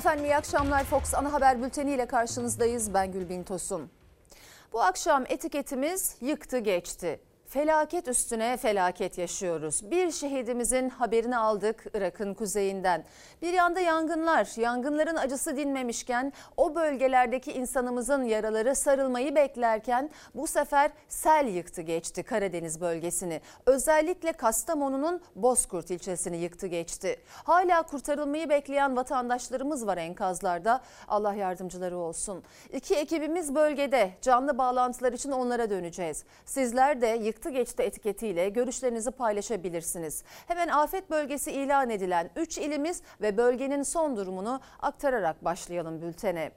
Efendim iyi akşamlar Fox Ana Haber Bülteni ile karşınızdayız. Ben Gülbin Tosun. Bu akşam etiketimiz yıktı geçti. Felaket üstüne felaket yaşıyoruz. Bir şehidimizin haberini aldık Irak'ın kuzeyinden. Bir yanda yangınlar, yangınların acısı dinmemişken o bölgelerdeki insanımızın yaraları sarılmayı beklerken bu sefer sel yıktı geçti Karadeniz bölgesini. Özellikle Kastamonu'nun Bozkurt ilçesini yıktı geçti. Hala kurtarılmayı bekleyen vatandaşlarımız var enkazlarda. Allah yardımcıları olsun. İki ekibimiz bölgede canlı bağlantılar için onlara döneceğiz. Sizler de yıktı geçti etiketiyle görüşlerinizi paylaşabilirsiniz. Hemen afet bölgesi ilan edilen 3 ilimiz ve bölgenin son durumunu aktararak başlayalım bültene.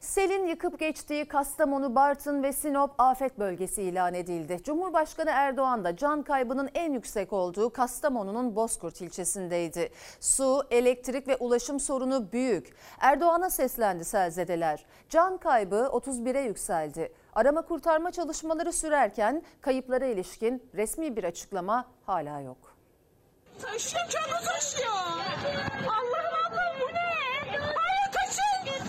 Selin yıkıp geçtiği Kastamonu, Bartın ve Sinop afet bölgesi ilan edildi. Cumhurbaşkanı Erdoğan da can kaybının en yüksek olduğu Kastamonu'nun Bozkurt ilçesindeydi. Su, elektrik ve ulaşım sorunu büyük. Erdoğan'a seslendi selzedeler. Can kaybı 31'e yükseldi. Arama kurtarma çalışmaları sürerken kayıplara ilişkin resmi bir açıklama hala yok. Taşıyor canı taşıyor. Allah'ım Allah'ım bu ne? Hayır kaçın.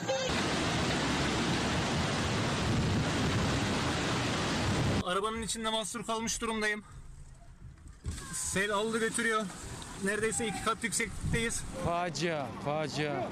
Arabanın içinde mahsur kalmış durumdayım. Sel aldı götürüyor. Neredeyse iki kat yükseklikteyiz. Facia, facia,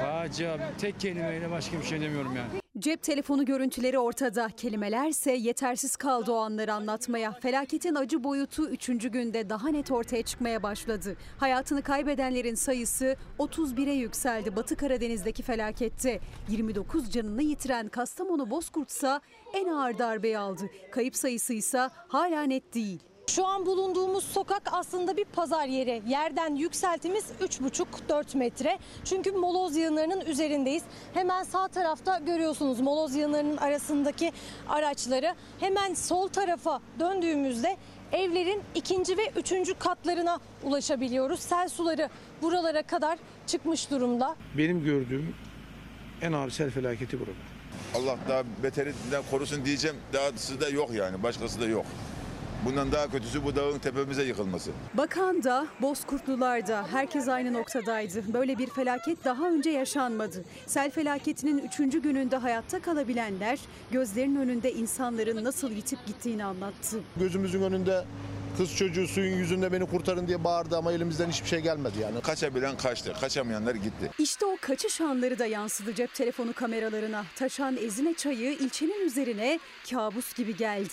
facia. Tek kelimeyle başka bir şey demiyorum yani. Cep telefonu görüntüleri ortada. Kelimelerse yetersiz kaldı o anları anlatmaya. Felaketin acı boyutu 3. günde daha net ortaya çıkmaya başladı. Hayatını kaybedenlerin sayısı 31'e yükseldi Batı Karadeniz'deki felakette. 29 canını yitiren Kastamonu Bozkurt ise en ağır darbeyi aldı. Kayıp sayısı ise hala net değil. Şu an bulunduğumuz sokak aslında bir pazar yeri. Yerden yükseltimiz 3,5-4 metre. Çünkü moloz yığınlarının üzerindeyiz. Hemen sağ tarafta görüyorsunuz moloz yığınlarının arasındaki araçları. Hemen sol tarafa döndüğümüzde evlerin ikinci ve üçüncü katlarına ulaşabiliyoruz. Sel suları buralara kadar çıkmış durumda. Benim gördüğüm en ağır sel felaketi burada. Allah daha beterinden korusun diyeceğim. Dahası da yok yani. Başkası da yok. Bundan daha kötüsü bu dağın tepemize yıkılması. Bakan da, Bozkurtlular da herkes aynı noktadaydı. Böyle bir felaket daha önce yaşanmadı. Sel felaketinin üçüncü gününde hayatta kalabilenler gözlerinin önünde insanların nasıl yitip gittiğini anlattı. Gözümüzün önünde kız çocuğu suyun yüzünde beni kurtarın diye bağırdı ama elimizden hiçbir şey gelmedi yani. Kaçabilen kaçtı. Kaçamayanlar gitti. İşte o kaçış anları da yansıdı cep telefonu kameralarına. Taşan Ezine çayı ilçenin üzerine kabus gibi geldi.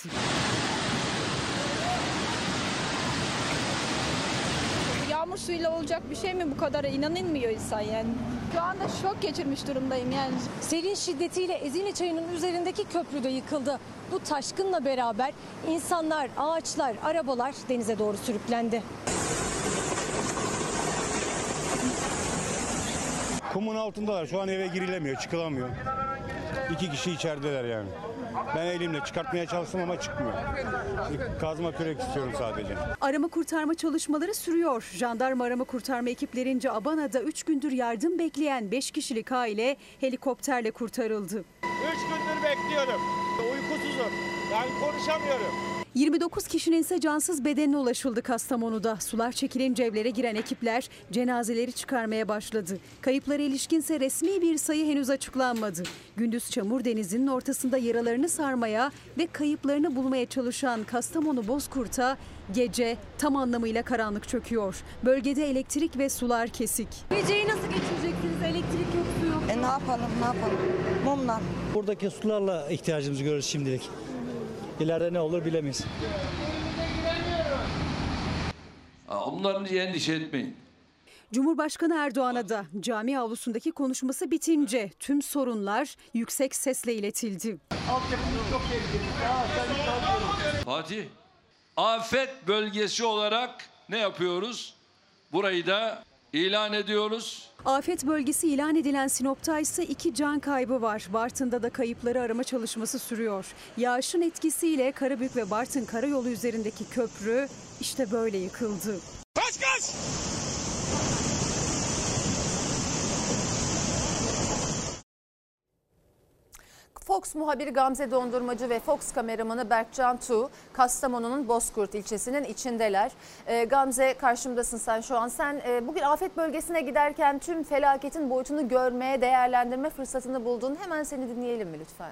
Yağmur suyuyla olacak bir şey mi bu kadar inanılmıyor insan yani. Şu anda şok geçirmiş durumdayım yani. Selin şiddetiyle Ezine Çayı'nın üzerindeki köprü de yıkıldı. Bu taşkınla beraber insanlar, ağaçlar, arabalar denize doğru sürüklendi. Kumun altındalar. Şu an eve girilemiyor, çıkılamıyor. İki kişi içerideler yani. Ben elimle çıkartmaya çalıştım ama çıkmıyor. Kazma kürek istiyorum sadece. Arama kurtarma çalışmaları sürüyor. Jandarma arama kurtarma ekiplerince Abana'da 3 gündür yardım bekleyen 5 kişilik aile helikopterle kurtarıldı. 3 gündür bekliyorum. Uykusuzum. Yani konuşamıyorum. 29 kişinin ise cansız bedenine ulaşıldı Kastamonu'da. Sular çekilince evlere giren ekipler cenazeleri çıkarmaya başladı. Kayıplara ilişkinse resmi bir sayı henüz açıklanmadı. Gündüz çamur denizinin ortasında yaralarını sarmaya ve kayıplarını bulmaya çalışan Kastamonu Bozkurt'a gece tam anlamıyla karanlık çöküyor. Bölgede elektrik ve sular kesik. Geceyi nasıl geçireceksiniz? Elektrik yok, su yok. E ne yapalım ne yapalım? Mumla. Buradaki sularla ihtiyacımızı görüyoruz şimdilik. İleride ne olur bilemeyiz. Onların diye endişe etmeyin. Cumhurbaşkanı Erdoğan'a da cami avlusundaki konuşması bitince tüm sorunlar yüksek sesle iletildi. Fatih, afet bölgesi olarak ne yapıyoruz? Burayı da ilan ediyoruz. Afet bölgesi ilan edilen Sinop'ta ise iki can kaybı var. Bartın'da da kayıpları arama çalışması sürüyor. Yağışın etkisiyle Karabük ve Bartın karayolu üzerindeki köprü işte böyle yıkıldı. Kaç kaç! Fox muhabiri Gamze Dondurmacı ve Fox kameramanı Berkcan Tu, Kastamonu'nun Bozkurt ilçesinin içindeler. Ee, Gamze karşımdasın sen şu an. Sen e, bugün afet bölgesine giderken tüm felaketin boyutunu görmeye, değerlendirme fırsatını buldun. Hemen seni dinleyelim mi lütfen?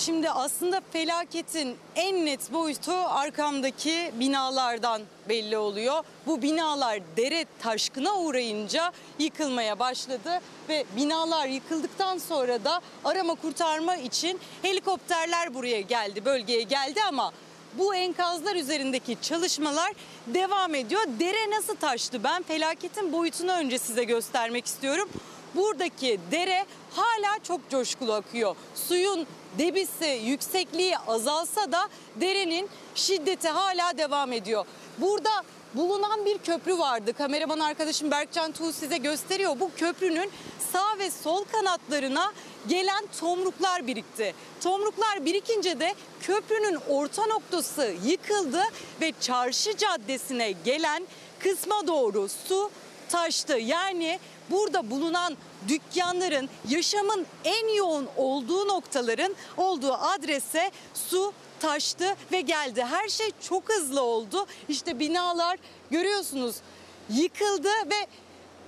Şimdi aslında felaketin en net boyutu arkamdaki binalardan belli oluyor. Bu binalar dere taşkına uğrayınca yıkılmaya başladı ve binalar yıkıldıktan sonra da arama kurtarma için helikopterler buraya geldi, bölgeye geldi ama bu enkazlar üzerindeki çalışmalar devam ediyor. Dere nasıl taştı? Ben felaketin boyutunu önce size göstermek istiyorum. Buradaki dere hala çok coşkulu akıyor. Suyun debisi, yüksekliği azalsa da derenin şiddeti hala devam ediyor. Burada bulunan bir köprü vardı. Kameraman arkadaşım Berkcan Tuğ size gösteriyor. Bu köprünün sağ ve sol kanatlarına gelen tomruklar birikti. Tomruklar birikince de köprünün orta noktası yıkıldı ve çarşı caddesine gelen kısma doğru su taştı. Yani burada bulunan dükkanların yaşamın en yoğun olduğu noktaların olduğu adrese su taştı ve geldi. Her şey çok hızlı oldu. İşte binalar görüyorsunuz yıkıldı ve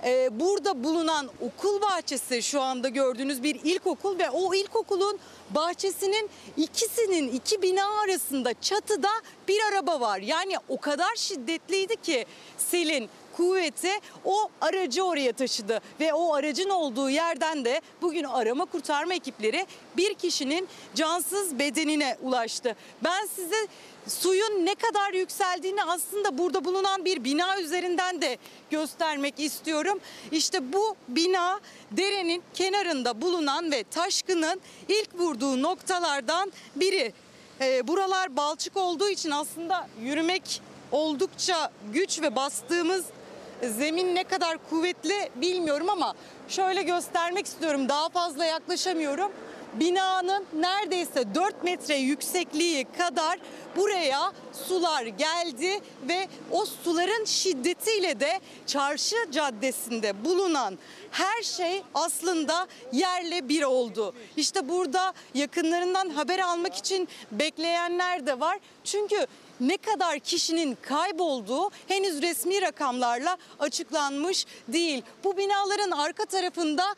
e, burada bulunan okul bahçesi şu anda gördüğünüz bir ilkokul ve o ilkokulun bahçesinin ikisinin iki bina arasında çatıda bir araba var. Yani o kadar şiddetliydi ki selin kuvveti o aracı oraya taşıdı ve o aracın olduğu yerden de bugün arama kurtarma ekipleri bir kişinin cansız bedenine ulaştı. Ben size suyun ne kadar yükseldiğini aslında burada bulunan bir bina üzerinden de göstermek istiyorum. İşte bu bina derenin kenarında bulunan ve taşkının ilk vurduğu noktalardan biri. Ee, buralar balçık olduğu için aslında yürümek oldukça güç ve bastığımız zemin ne kadar kuvvetli bilmiyorum ama şöyle göstermek istiyorum. Daha fazla yaklaşamıyorum. Binanın neredeyse 4 metre yüksekliği kadar buraya sular geldi ve o suların şiddetiyle de çarşı caddesinde bulunan her şey aslında yerle bir oldu. İşte burada yakınlarından haber almak için bekleyenler de var. Çünkü ne kadar kişinin kaybolduğu henüz resmi rakamlarla açıklanmış değil. Bu binaların arka tarafında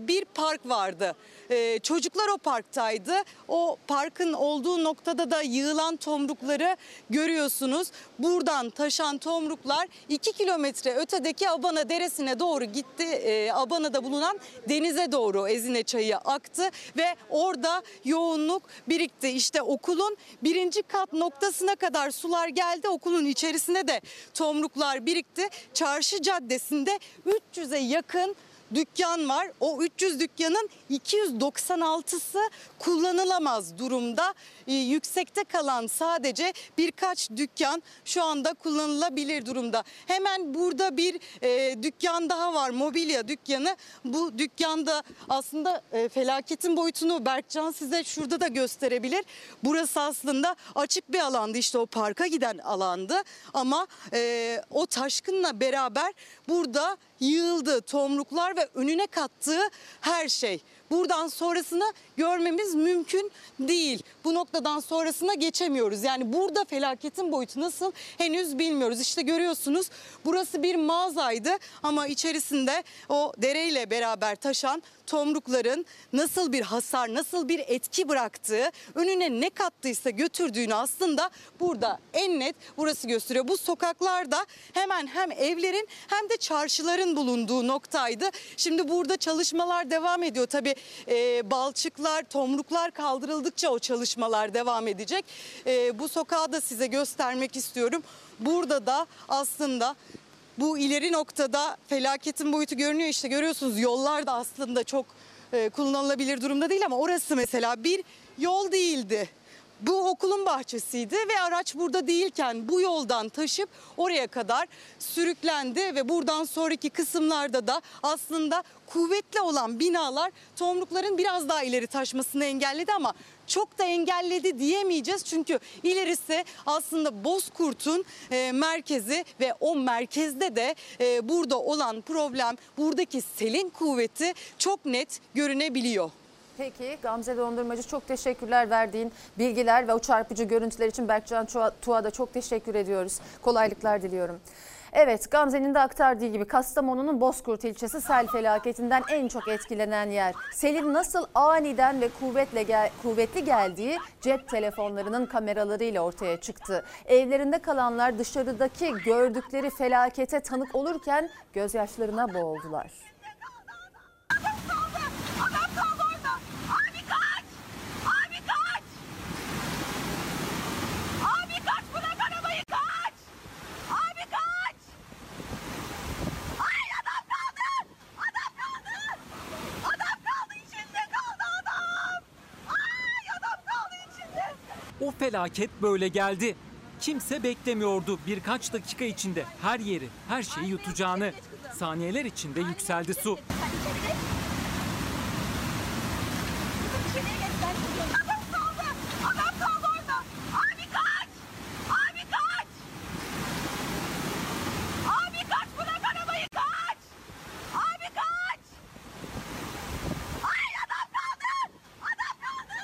bir park vardı. E, çocuklar o parktaydı. O parkın olduğu noktada da yığılan tomrukları görüyorsunuz. Buradan taşan tomruklar 2 kilometre ötedeki Abana Deresi'ne doğru gitti. E, Abana'da bulunan denize doğru Ezine Çayı aktı ve orada yoğunluk birikti. İşte okulun birinci kat noktasına kadar sular geldi. Okulun içerisine de tomruklar birikti. Çarşı Caddesi'nde 300'e yakın dükkan var. O 300 dükkanın 296'sı kullanılamaz durumda. Ee, yüksekte kalan sadece birkaç dükkan şu anda kullanılabilir durumda. Hemen burada bir e, dükkan daha var mobilya dükkanı. Bu dükkanda aslında e, felaketin boyutunu Berkcan size şurada da gösterebilir. Burası aslında açık bir alandı işte o parka giden alandı ama e, o taşkınla beraber burada yığıldı tomruklar ve önüne kattığı her şey. Buradan sonrasını görmemiz mümkün değil. Bu noktadan sonrasına geçemiyoruz. Yani burada felaketin boyutu nasıl henüz bilmiyoruz. İşte görüyorsunuz burası bir mağazaydı ama içerisinde o dereyle beraber taşan tomrukların nasıl bir hasar, nasıl bir etki bıraktığı, önüne ne kattıysa götürdüğünü aslında burada en net burası gösteriyor. Bu sokaklarda hemen hem evlerin hem de çarşıların bulunduğu noktaydı. Şimdi burada çalışmalar devam ediyor. Tabii e, balçıklar, tomruklar kaldırıldıkça o çalışmalar devam edecek. E, bu sokağı da size göstermek istiyorum. Burada da aslında bu ileri noktada felaketin boyutu görünüyor işte görüyorsunuz yollar da aslında çok e, kullanılabilir durumda değil ama orası mesela bir yol değildi. Bu okulun bahçesiydi ve araç burada değilken bu yoldan taşıp oraya kadar sürüklendi ve buradan sonraki kısımlarda da aslında kuvvetli olan binalar tomrukların biraz daha ileri taşmasını engelledi ama çok da engelledi diyemeyeceğiz. Çünkü ilerisi aslında Bozkurt'un e, merkezi ve o merkezde de e, burada olan problem buradaki selin kuvveti çok net görünebiliyor. Peki Gamze Dondurmacı çok teşekkürler verdiğin bilgiler ve o çarpıcı görüntüler için Berkcan Tuğ'a da çok teşekkür ediyoruz. Kolaylıklar diliyorum. Evet Gamze'nin de aktardığı gibi Kastamonu'nun Bozkurt ilçesi sel felaketinden en çok etkilenen yer. Selin nasıl aniden ve kuvvetle gel kuvvetli geldiği cep telefonlarının kameralarıyla ortaya çıktı. Evlerinde kalanlar dışarıdaki gördükleri felakete tanık olurken gözyaşlarına boğuldular. Abi kaç bırak arabayı kaç! Abi kaç! Ay adam kaldı! Adam kaldı! Adam kaldı içinde kaldı adam! Ay adam kaldı içinde! O felaket böyle geldi. Kimse beklemiyordu birkaç dakika içinde her yeri, her şeyi yutacağını. Saniyeler içinde yükseldi su. Adam kaldı! Adam kaldı orada! Abi kaç! Abi kaç! Abi kaç bırak arabayı kaç! Abi kaç! Ay adam kaldı! Adam kaldı!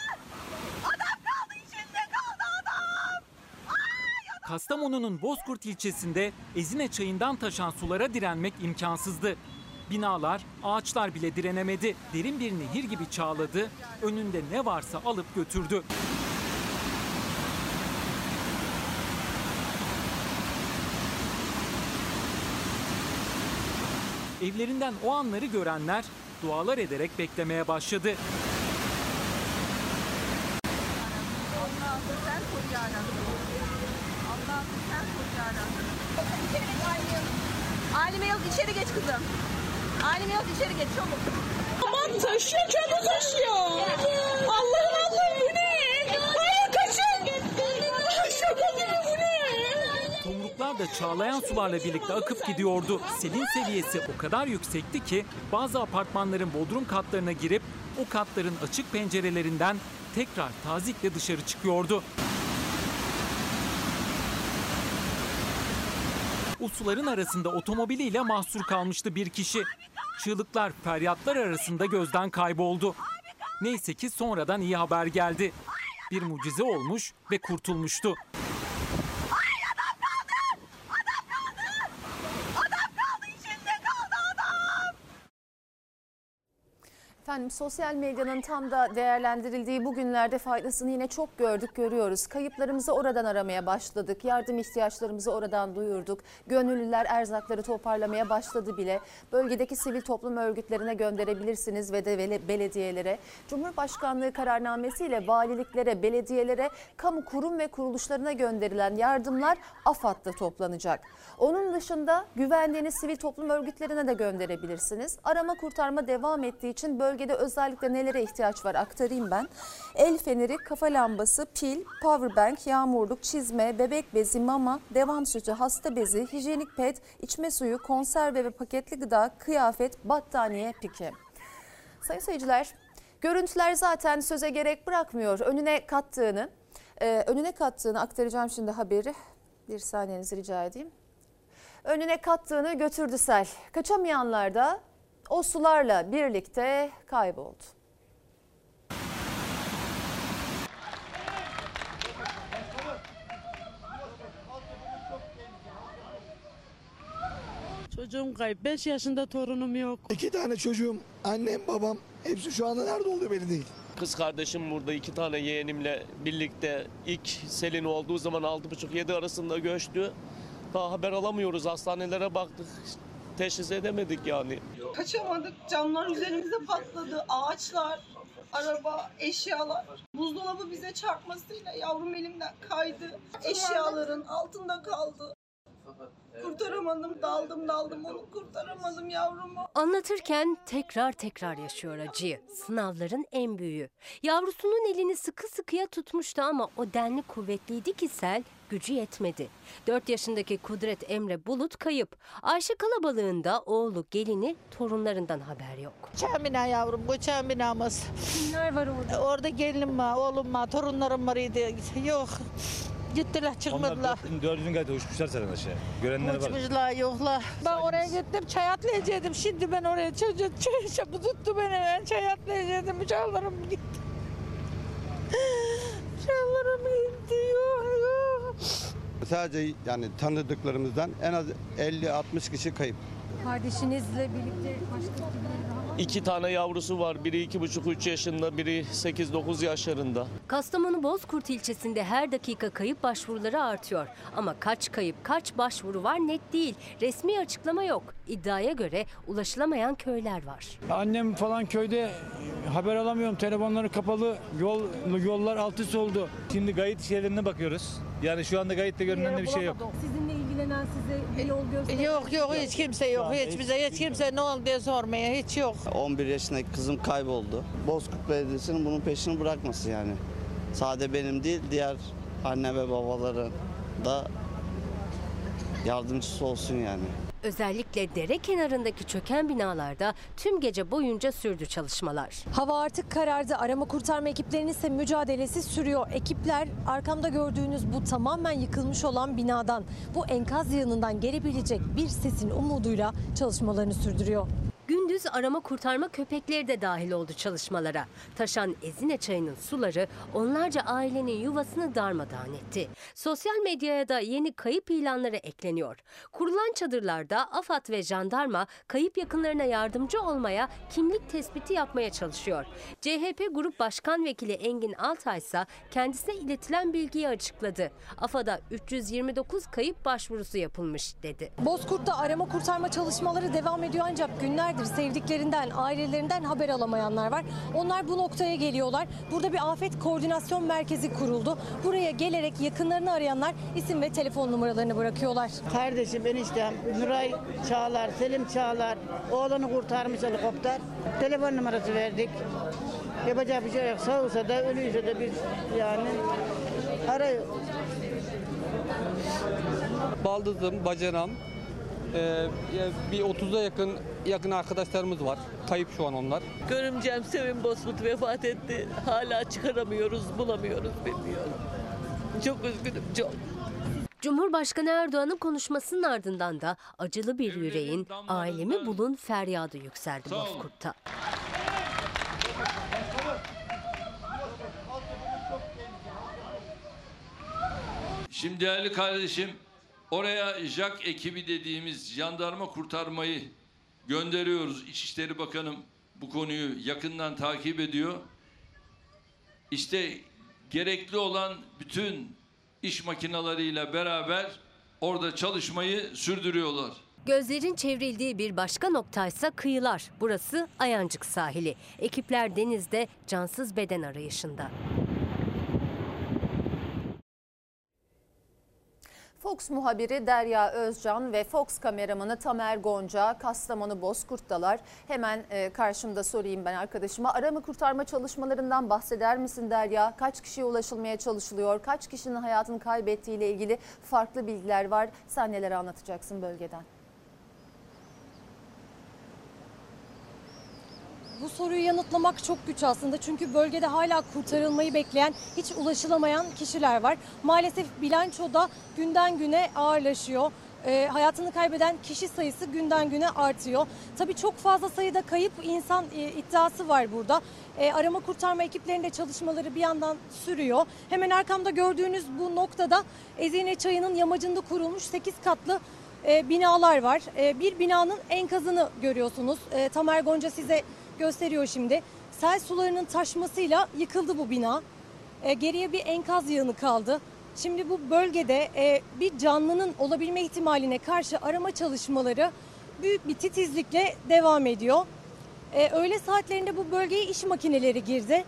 Adam kaldı içinde kaldı adam! Kastamonu'nun Bozkurt ilçesinde Ezine çayından taşan sulara direnmek imkansızdı. Binalar, ağaçlar bile direnemedi. Derin bir nehir gibi çağladı. Önünde ne varsa alıp götürdü. Evlerinden o anları görenler dualar ederek beklemeye başladı. Allah'ım sen koru yarabbim. Allah'ım sen koru yarabbim. İçeri geç Alime yok içeri geç kızım. Alime yok içeri geç çabuk. Aman taşıyor çabuk taşıyor. Allah'ım Allah'ım bu ne? Hayır kaçın. Şaka gibi bu ne? Tomruklar da çağlayan sularla birlikte akıp gidiyordu. Selin seviyesi o kadar yüksekti ki bazı apartmanların bodrum katlarına girip o katların açık pencerelerinden tekrar tazikle dışarı çıkıyordu. Suların arasında otomobiliyle mahsur kalmıştı bir kişi. Çığlıklar, feryatlar arasında gözden kayboldu. Neyse ki sonradan iyi haber geldi. Bir mucize olmuş ve kurtulmuştu. Adam kaldı içinde kaldı adam! Efendim sosyal medyanın tam da değerlendirildiği bu günlerde faydasını yine çok gördük, görüyoruz. Kayıplarımızı oradan aramaya başladık. Yardım ihtiyaçlarımızı oradan duyurduk. Gönüllüler erzakları toparlamaya başladı bile. Bölgedeki sivil toplum örgütlerine gönderebilirsiniz ve de belediyelere. Cumhurbaşkanlığı kararnamesiyle valiliklere, belediyelere, kamu kurum ve kuruluşlarına gönderilen yardımlar AFAD'da toplanacak. Onun dışında güvendiğiniz sivil toplum örgütlerine de gönderebilirsiniz. Arama kurtarma devam ettiği için bölgede özellikle nelere ihtiyaç var aktarayım ben. El feneri, kafa lambası, pil, powerbank, yağmurluk, çizme, bebek bezi, mama, devam sütü, hasta bezi, hijyenik pet, içme suyu, konserve ve paketli gıda, kıyafet, battaniye, pike. Sayın seyirciler, görüntüler zaten söze gerek bırakmıyor. Önüne kattığını, e, önüne kattığını aktaracağım şimdi haberi. Bir saniyenizi rica edeyim. Önüne kattığını götürdü sel. Kaçamayanlar da o sularla birlikte kayboldu. Çocuğum kayıp. 5 yaşında torunum yok. İki tane çocuğum, annem, babam hepsi şu anda nerede olduğu belli değil. Kız kardeşim burada iki tane yeğenimle birlikte ilk selin olduğu zaman 6,5-7 arasında göçtü. Daha haber alamıyoruz. Hastanelere baktık. Teşhis edemedik yani. Kaçamadık. Camlar üzerimize patladı. Ağaçlar, araba, eşyalar. Buzdolabı bize çarpmasıyla yavrum elimden kaydı. Eşyaların altında kaldı. Kurtaramadım, daldım daldım onu kurtaramadım yavrumu. Anlatırken tekrar tekrar yaşıyor acıyı. Sınavların en büyüğü. Yavrusunun elini sıkı sıkıya tutmuştu ama o denli kuvvetliydi ki sel gücü yetmedi. 4 yaşındaki Kudret Emre Bulut kayıp. Ayşe kalabalığında oğlu, gelini, torunlarından haber yok. Koçan bina yavrum, koçan binamız. Kimler var orada? Orada gelinim var, oğlum var, torunlarım var idi. Yok. Gittiler çıkmadılar. dördüncü kayda uçmuşlar zaten aşağı. Görenler Uçmuşlar yoklar. Ben oraya gittim çay atlayacaktım. Şimdi ben oraya çocuk çay çabuk tuttu beni. Ben çay atlayacaktım. Çağlarım gitti. Çağlarım gitti. Yok yok. Sadece yani tanıdıklarımızdan en az 50-60 kişi kayıp. Kardeşinizle birlikte başka birileri daha var mı? İki tane yavrusu var. Biri iki buçuk üç yaşında, biri 8-9 yaşlarında. Kastamonu Bozkurt ilçesinde her dakika kayıp başvuruları artıyor. Ama kaç kayıp, kaç başvuru var net değil. Resmi açıklama yok. İddiaya göre ulaşılamayan köyler var. Annem falan köyde haber alamıyorum. Telefonları kapalı. Yol yollar alt üst oldu. Şimdi gayet şeylerine bakıyoruz. Yani şu anda gayette görünen bir şey yok. Sizinle ilgilenen size bir yol gösteren... Yok yok hiç kimse yok. Hiç bize hiç kimse ne oldu diye sormaya hiç yok. 11 yaşındaki kızım kayboldu. Bozkurt Belediyesi'nin bunun peşini bırakması yani. Sade benim değil diğer anne ve babaların da yardımcısı olsun yani. Özellikle dere kenarındaki çöken binalarda tüm gece boyunca sürdü çalışmalar. Hava artık karardı. Arama kurtarma ekiplerinin ise mücadelesi sürüyor. Ekipler arkamda gördüğünüz bu tamamen yıkılmış olan binadan, bu enkaz yığınından gelebilecek bir sesin umuduyla çalışmalarını sürdürüyor. Gündüz arama kurtarma köpekleri de dahil oldu çalışmalara. Taşan Ezine Çayı'nın suları onlarca ailenin yuvasını darmadağın etti. Sosyal medyaya da yeni kayıp ilanları ekleniyor. Kurulan çadırlarda AFAD ve jandarma kayıp yakınlarına yardımcı olmaya, kimlik tespiti yapmaya çalışıyor. CHP Grup Başkan Vekili Engin Altay ise kendisine iletilen bilgiyi açıkladı. AFAD'a 329 kayıp başvurusu yapılmış dedi. Bozkurt'ta arama kurtarma çalışmaları devam ediyor ancak günlerdir sevdiklerinden, ailelerinden haber alamayanlar var. Onlar bu noktaya geliyorlar. Burada bir afet koordinasyon merkezi kuruldu. Buraya gelerek yakınlarını arayanlar isim ve telefon numaralarını bırakıyorlar. Kardeşim eniştem Nuray Çağlar, Selim Çağlar oğlanı kurtarmış helikopter. Telefon numarası verdik. Yapacak bir şey yok. Sağ olsa da ölüyse de biz yani arıyor. Baldızım, bacanam, ee, bir 30'a yakın yakın arkadaşlarımız var. Kayıp şu an onlar. Görümcem Sevim Bozkurt vefat etti. Hala çıkaramıyoruz, bulamıyoruz, bilmiyorum. Çok üzgünüm, çok. Cumhurbaşkanı Erdoğan'ın konuşmasının ardından da acılı bir yüreğin ailemi bulun feryadı yükseldi. Bozkurt'ta. Şimdi değerli kardeşim oraya JAK ekibi dediğimiz jandarma kurtarmayı gönderiyoruz. İçişleri Bakanım bu konuyu yakından takip ediyor. İşte gerekli olan bütün iş makinalarıyla beraber orada çalışmayı sürdürüyorlar. Gözlerin çevrildiği bir başka noktaysa kıyılar. Burası Ayancık sahili. Ekipler denizde cansız beden arayışında. Fox muhabiri Derya Özcan ve Fox kameramanı Tamer Gonca Kastamonu Bozkurt'talar. Hemen e, karşımda sorayım ben arkadaşıma. Arama kurtarma çalışmalarından bahseder misin Derya? Kaç kişiye ulaşılmaya çalışılıyor? Kaç kişinin hayatını kaybettiğiyle ilgili farklı bilgiler var. Sen neler anlatacaksın bölgeden? Bu soruyu yanıtlamak çok güç aslında çünkü bölgede hala kurtarılmayı bekleyen, hiç ulaşılamayan kişiler var. Maalesef bilançoda günden güne ağırlaşıyor. Ee, hayatını kaybeden kişi sayısı günden güne artıyor. Tabii çok fazla sayıda kayıp insan e, iddiası var burada. E, arama kurtarma ekiplerinde çalışmaları bir yandan sürüyor. Hemen arkamda gördüğünüz bu noktada Ezine Çayı'nın yamacında kurulmuş 8 katlı e, binalar var. E, bir binanın enkazını görüyorsunuz. E, Tamer Gonca size gösteriyor şimdi. Sel sularının taşmasıyla yıkıldı bu bina. E, geriye bir enkaz yığını kaldı. Şimdi bu bölgede e, bir canlının olabilme ihtimaline karşı arama çalışmaları büyük bir titizlikle devam ediyor. E, öğle saatlerinde bu bölgeye iş makineleri girdi.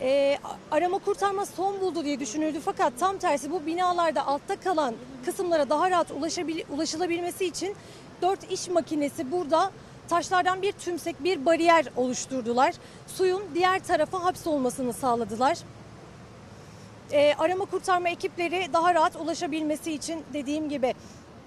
E, arama kurtarma son buldu diye düşünüldü fakat tam tersi bu binalarda altta kalan kısımlara daha rahat ulaşabil, ulaşılabilmesi için 4 iş makinesi burada taşlardan bir tümsek bir bariyer oluşturdular. Suyun diğer tarafa hapsolmasını sağladılar. Ee, arama kurtarma ekipleri daha rahat ulaşabilmesi için dediğim gibi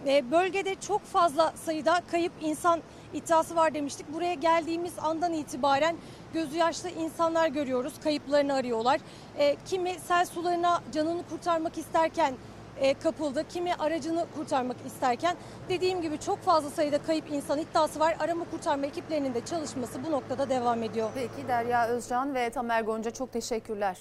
e, bölgede çok fazla sayıda kayıp insan iddiası var demiştik. Buraya geldiğimiz andan itibaren gözü yaşlı insanlar görüyoruz. Kayıplarını arıyorlar. E, kimi sel sularına canını kurtarmak isterken e, kapıldı. Kimi aracını kurtarmak isterken dediğim gibi çok fazla sayıda kayıp insan iddiası var. Arama kurtarma ekiplerinin de çalışması bu noktada devam ediyor. Peki Derya Özcan ve Tamer Gonca çok teşekkürler.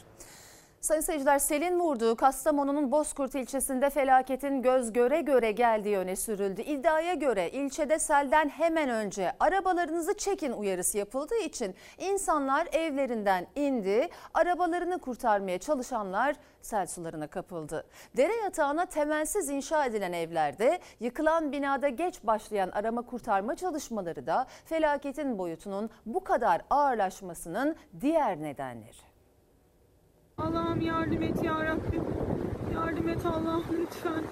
Sayın seyirciler selin vurduğu Kastamonu'nun Bozkurt ilçesinde felaketin göz göre göre geldiği öne sürüldü. İddiaya göre ilçede selden hemen önce arabalarınızı çekin uyarısı yapıldığı için insanlar evlerinden indi. Arabalarını kurtarmaya çalışanlar sel sularına kapıldı. Dere yatağına temelsiz inşa edilen evlerde yıkılan binada geç başlayan arama kurtarma çalışmaları da felaketin boyutunun bu kadar ağırlaşmasının diğer nedenleri. Allah'ım yardım et ya Rabbim. Yardım et Allah'ım lütfen.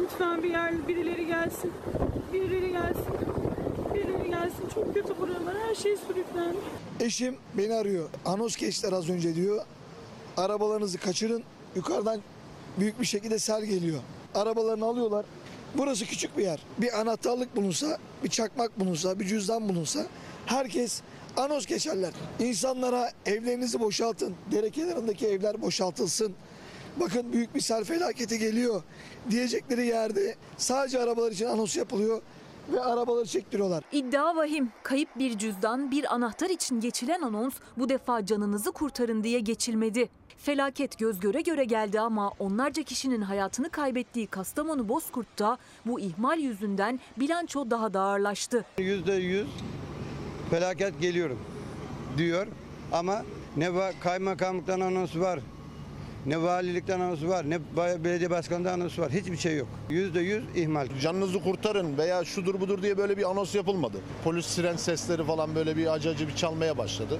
Lütfen bir yer birileri gelsin. Birileri gelsin. Birileri gelsin. Çok kötü buralar. Her şey sürüklendi. Eşim beni arıyor. Anos geçtiler az önce diyor. Arabalarınızı kaçırın. Yukarıdan büyük bir şekilde sel geliyor. Arabalarını alıyorlar. Burası küçük bir yer. Bir anahtarlık bulunsa, bir çakmak bulunsa, bir cüzdan bulunsa herkes anos geçerler. İnsanlara evlerinizi boşaltın. Dere kenarındaki evler boşaltılsın. Bakın büyük bir sel felaketi geliyor diyecekleri yerde sadece arabalar için anons yapılıyor ve arabaları çektiriyorlar. İddia vahim. Kayıp bir cüzdan, bir anahtar için geçilen anons bu defa canınızı kurtarın diye geçilmedi. Felaket göz göre göre geldi ama onlarca kişinin hayatını kaybettiği Kastamonu Bozkurt'ta bu ihmal yüzünden bilanço daha da ağırlaştı. Yüzde yüz felaket geliyorum diyor ama ne kaymakamlıktan anonsu var, ne valilikten anonsu var, ne belediye başkanından anonsu var. Hiçbir şey yok. Yüzde yüz ihmal. Canınızı kurtarın veya şudur budur diye böyle bir anons yapılmadı. Polis siren sesleri falan böyle bir acı acı bir çalmaya başladı.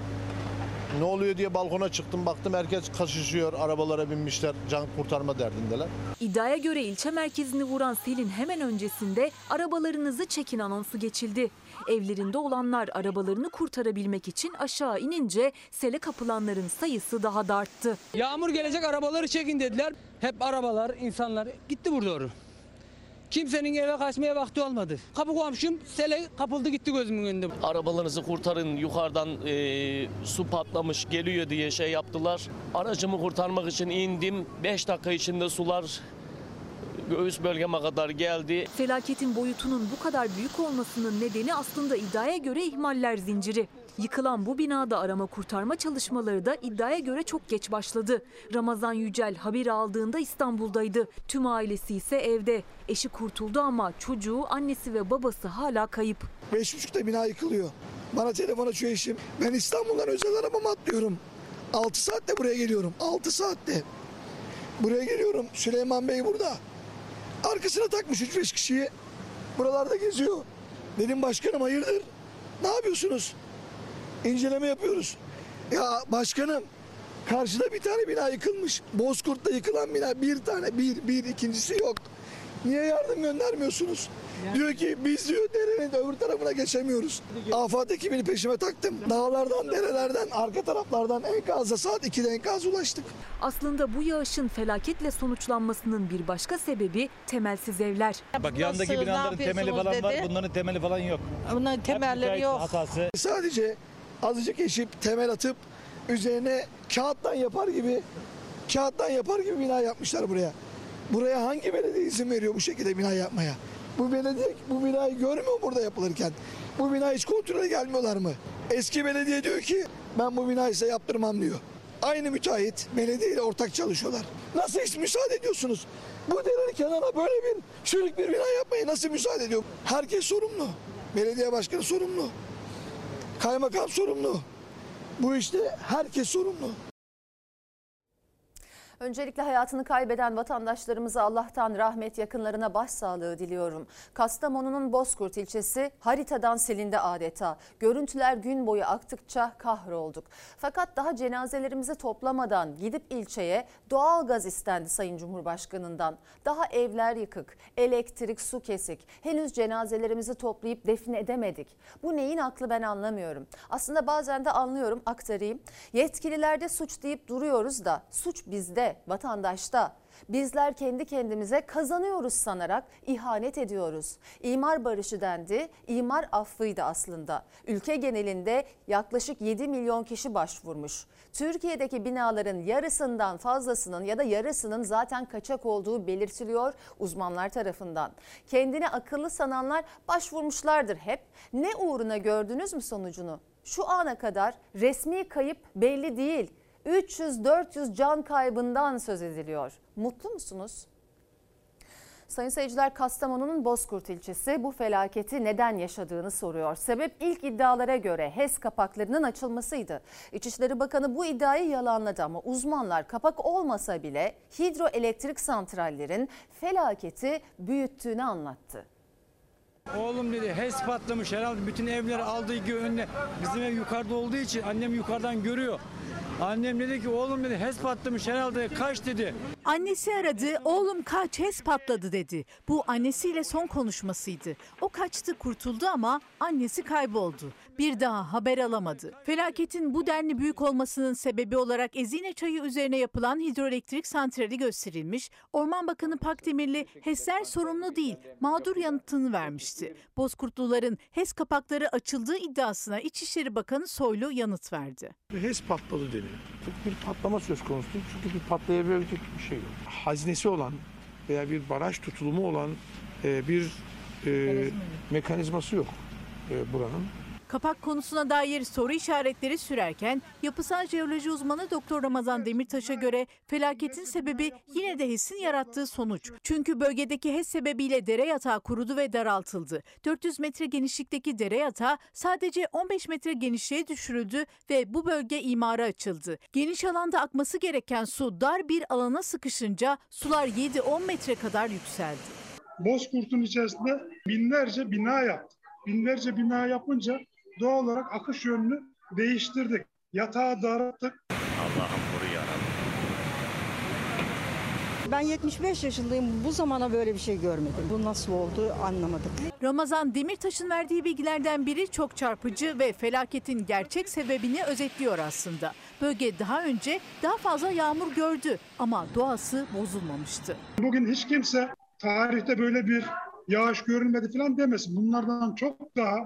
Ne oluyor diye balkona çıktım baktım herkes kaçışıyor arabalara binmişler can kurtarma derdindeler. İddiaya göre ilçe merkezini vuran selin hemen öncesinde arabalarınızı çekin anonsu geçildi. Evlerinde olanlar arabalarını kurtarabilmek için aşağı inince sele kapılanların sayısı daha da arttı. Yağmur gelecek arabaları çekin dediler. Hep arabalar, insanlar gitti burada doğru. Kimsenin eve kaçmaya vakti olmadı. Kapı komşum sele kapıldı gitti gözümün önünde. Arabalarınızı kurtarın yukarıdan e, su patlamış geliyor diye şey yaptılar. Aracımı kurtarmak için indim. 5 dakika içinde sular göğüs bölgeme kadar geldi. Felaketin boyutunun bu kadar büyük olmasının nedeni aslında iddiaya göre ihmaller zinciri. Yıkılan bu binada arama kurtarma çalışmaları da iddiaya göre çok geç başladı. Ramazan Yücel haberi aldığında İstanbul'daydı. Tüm ailesi ise evde. Eşi kurtuldu ama çocuğu, annesi ve babası hala kayıp. Beş buçukta bina yıkılıyor. Bana telefon açıyor eşim. Ben İstanbul'dan özel arabama atlıyorum. 6 saatte buraya geliyorum. 6 saatte. Buraya geliyorum. Süleyman Bey burada. Arkasına takmış 3-5 kişiyi. Buralarda geziyor. Dedim başkanım hayırdır? Ne yapıyorsunuz? İnceleme yapıyoruz. Ya başkanım karşıda bir tane bina yıkılmış. Bozkurt'ta yıkılan bina bir tane bir bir ikincisi yok. Niye yardım göndermiyorsunuz? Diyor ki biz diyor derenin öbür tarafına geçemiyoruz. Afat ekibini peşime taktım. Dağlardan, derelerden, arka taraflardan enkaza saat 2'de enkaz ulaştık. Aslında bu yağışın felaketle sonuçlanmasının bir başka sebebi temelsiz evler. Bak yandaki binaların temeli falan var. Bunların temeli falan yok. Bunların temelleri yok. Hatası. Sadece azıcık eşip temel atıp üzerine kağıttan yapar gibi kağıttan yapar gibi bina yapmışlar buraya. Buraya hangi belediye izin veriyor bu şekilde bina yapmaya? Bu belediye bu binayı görmüyor burada yapılırken? Bu bina hiç kontrole gelmiyorlar mı? Eski belediye diyor ki ben bu binayı size yaptırmam diyor. Aynı müteahhit belediye ile ortak çalışıyorlar. Nasıl hiç müsaade ediyorsunuz? Bu derenin kenarına böyle bir çürük bir bina yapmaya nasıl müsaade ediyor? Herkes sorumlu. Belediye başkanı sorumlu. Kaymakam sorumlu. Bu işte herkes sorumlu. Öncelikle hayatını kaybeden vatandaşlarımıza Allah'tan rahmet yakınlarına başsağlığı diliyorum. Kastamonu'nun Bozkurt ilçesi haritadan silindi adeta. Görüntüler gün boyu aktıkça kahrolduk. Fakat daha cenazelerimizi toplamadan gidip ilçeye doğal gaz istendi Sayın Cumhurbaşkanı'ndan. Daha evler yıkık, elektrik, su kesik. Henüz cenazelerimizi toplayıp defne edemedik. Bu neyin aklı ben anlamıyorum. Aslında bazen de anlıyorum aktarayım. Yetkililerde suç deyip duruyoruz da suç bizde. Vatandaşta. Bizler kendi kendimize kazanıyoruz sanarak ihanet ediyoruz. İmar barışı dendi, imar affıydı aslında. Ülke genelinde yaklaşık 7 milyon kişi başvurmuş. Türkiye'deki binaların yarısından fazlasının ya da yarısının zaten kaçak olduğu belirtiliyor uzmanlar tarafından. Kendini akıllı sananlar başvurmuşlardır hep. Ne uğruna gördünüz mü sonucunu? Şu ana kadar resmi kayıp belli değil. 300-400 can kaybından söz ediliyor. Mutlu musunuz? Sayın seyirciler Kastamonu'nun Bozkurt ilçesi bu felaketi neden yaşadığını soruyor. Sebep ilk iddialara göre HES kapaklarının açılmasıydı. İçişleri Bakanı bu iddiayı yalanladı ama uzmanlar kapak olmasa bile hidroelektrik santrallerin felaketi büyüttüğünü anlattı. Oğlum dedi HES patlamış herhalde bütün evler aldığı önüne. Bizim ev yukarıda olduğu için annem yukarıdan görüyor. Annem dedi ki oğlum dedi HES patlamış herhalde kaç dedi. Annesi aradı, oğlum kaç HES patladı dedi. Bu annesiyle son konuşmasıydı. O kaçtı kurtuldu ama annesi kayboldu. Bir daha haber alamadı. Felaketin bu denli büyük olmasının sebebi olarak Ezine Çayı üzerine yapılan hidroelektrik santrali gösterilmiş. Orman Bakanı Pakdemirli HES'ler sorumlu değil, mağdur yanıtını vermişti. Bozkurtluların HES kapakları açıldığı iddiasına İçişleri Bakanı Soylu yanıt verdi. HES patladı deniyor. Bir patlama söz konusu çünkü bir patlayabilecek bir şey yok. Haznesi olan veya bir baraj tutulumu olan e, bir e, mekanizması yok e, buranın. Kapak konusuna dair soru işaretleri sürerken yapısal jeoloji uzmanı Doktor Ramazan Demirtaş'a göre felaketin sebebi yine de HES'in yarattığı sonuç. Çünkü bölgedeki HES sebebiyle dere yatağı kurudu ve daraltıldı. 400 metre genişlikteki dere yatağı sadece 15 metre genişliğe düşürüldü ve bu bölge imara açıldı. Geniş alanda akması gereken su dar bir alana sıkışınca sular 7-10 metre kadar yükseldi. Bozkurt'un içerisinde binlerce bina yaptık. Binlerce bina yapınca doğal olarak akış yönünü değiştirdik. Yatağı daralttık. Allah'ım koru yarabbim. Ben 75 yaşındayım. Bu zamana böyle bir şey görmedim. Bu nasıl oldu anlamadık. Ramazan Demirtaş'ın verdiği bilgilerden biri çok çarpıcı ve felaketin gerçek sebebini özetliyor aslında. Bölge daha önce daha fazla yağmur gördü ama doğası bozulmamıştı. Bugün hiç kimse tarihte böyle bir yağış görülmedi falan demesin. Bunlardan çok daha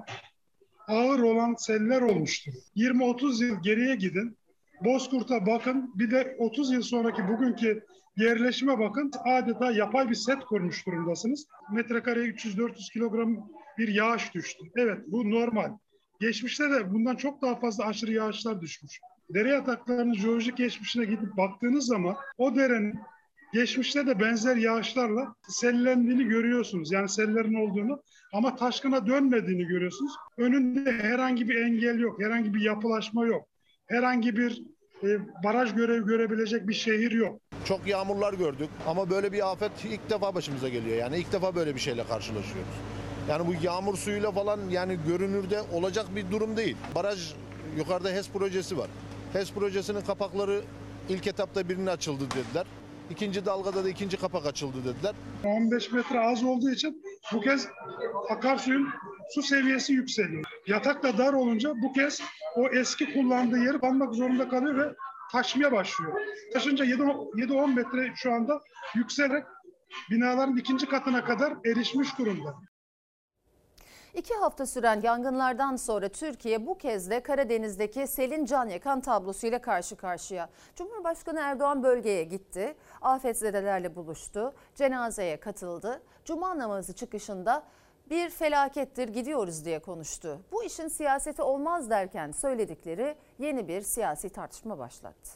ağır olan seller olmuştur. 20-30 yıl geriye gidin. Bozkurt'a bakın. Bir de 30 yıl sonraki bugünkü yerleşime bakın. Adeta yapay bir set kurmuş durumdasınız. Metrekareye 300-400 kilogram bir yağış düştü. Evet bu normal. Geçmişte de bundan çok daha fazla aşırı yağışlar düşmüş. Dere yataklarının jeolojik geçmişine gidip baktığınız zaman o derenin geçmişte de benzer yağışlarla sellendiğini görüyorsunuz. Yani sellerin olduğunu ama taşkına dönmediğini görüyorsunuz. Önünde herhangi bir engel yok, herhangi bir yapılaşma yok. Herhangi bir e, baraj görevi görebilecek bir şehir yok. Çok yağmurlar gördük ama böyle bir afet ilk defa başımıza geliyor. Yani ilk defa böyle bir şeyle karşılaşıyoruz. Yani bu yağmur suyuyla falan yani görünürde olacak bir durum değil. Baraj yukarıda HES projesi var. HES projesinin kapakları ilk etapta birine açıldı dediler. İkinci dalgada da ikinci kapak açıldı dediler. 15 metre az olduğu için bu kez akarsuyun su seviyesi yükseliyor. Yatak da dar olunca bu kez o eski kullandığı yeri almak zorunda kalıyor ve taşmaya başlıyor. Taşınca 7-10 metre şu anda yükselerek binaların ikinci katına kadar erişmiş durumda. İki hafta süren yangınlardan sonra Türkiye bu kez de Karadeniz'deki selin can yakan tablosuyla karşı karşıya. Cumhurbaşkanı Erdoğan bölgeye gitti, afetzedelerle buluştu, cenazeye katıldı. Cuma namazı çıkışında bir felakettir gidiyoruz diye konuştu. Bu işin siyaseti olmaz derken söyledikleri yeni bir siyasi tartışma başlattı.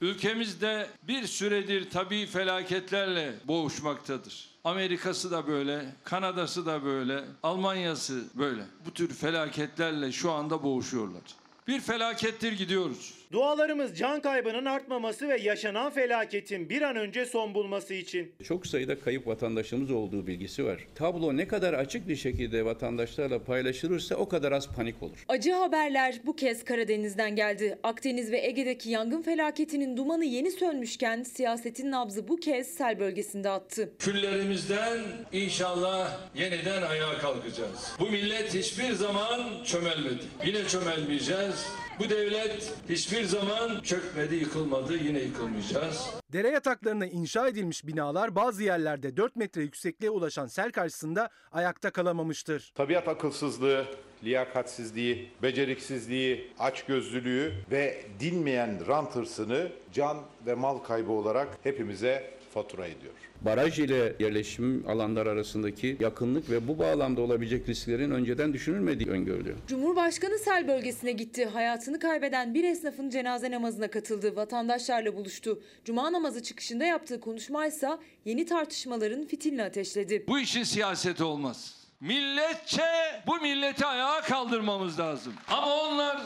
Ülkemizde bir süredir tabii felaketlerle boğuşmaktadır. Amerika'sı da böyle, Kanada'sı da böyle, Almanya'sı böyle. Bu tür felaketlerle şu anda boğuşuyorlar. Bir felakettir gidiyoruz. Dualarımız can kaybının artmaması ve yaşanan felaketin bir an önce son bulması için. Çok sayıda kayıp vatandaşımız olduğu bilgisi var. Tablo ne kadar açık bir şekilde vatandaşlarla paylaşılırsa o kadar az panik olur. Acı haberler bu kez Karadeniz'den geldi. Akdeniz ve Ege'deki yangın felaketinin dumanı yeni sönmüşken siyasetin nabzı bu kez sel bölgesinde attı. Küllerimizden inşallah yeniden ayağa kalkacağız. Bu millet hiçbir zaman çömelmedi. Yine çömelmeyeceğiz. Bu devlet hiçbir zaman çökmedi, yıkılmadı, yine yıkılmayacağız. Dere yataklarına inşa edilmiş binalar bazı yerlerde 4 metre yüksekliğe ulaşan sel karşısında ayakta kalamamıştır. Tabiat akılsızlığı, liyakatsizliği, beceriksizliği, açgözlülüğü ve dinmeyen rant hırsını can ve mal kaybı olarak hepimize fatura ediyor. Baraj ile yerleşim alanlar arasındaki yakınlık ve bu bağlamda olabilecek risklerin önceden düşünülmediği öngörülüyor. Cumhurbaşkanı sel bölgesine gitti. Hayatını kaybeden bir esnafın cenaze namazına katıldı. Vatandaşlarla buluştu. Cuma namazı çıkışında yaptığı konuşmaysa yeni tartışmaların fitilini ateşledi. Bu işin siyaseti olmaz. Milletçe bu milleti ayağa kaldırmamız lazım. Ama onlar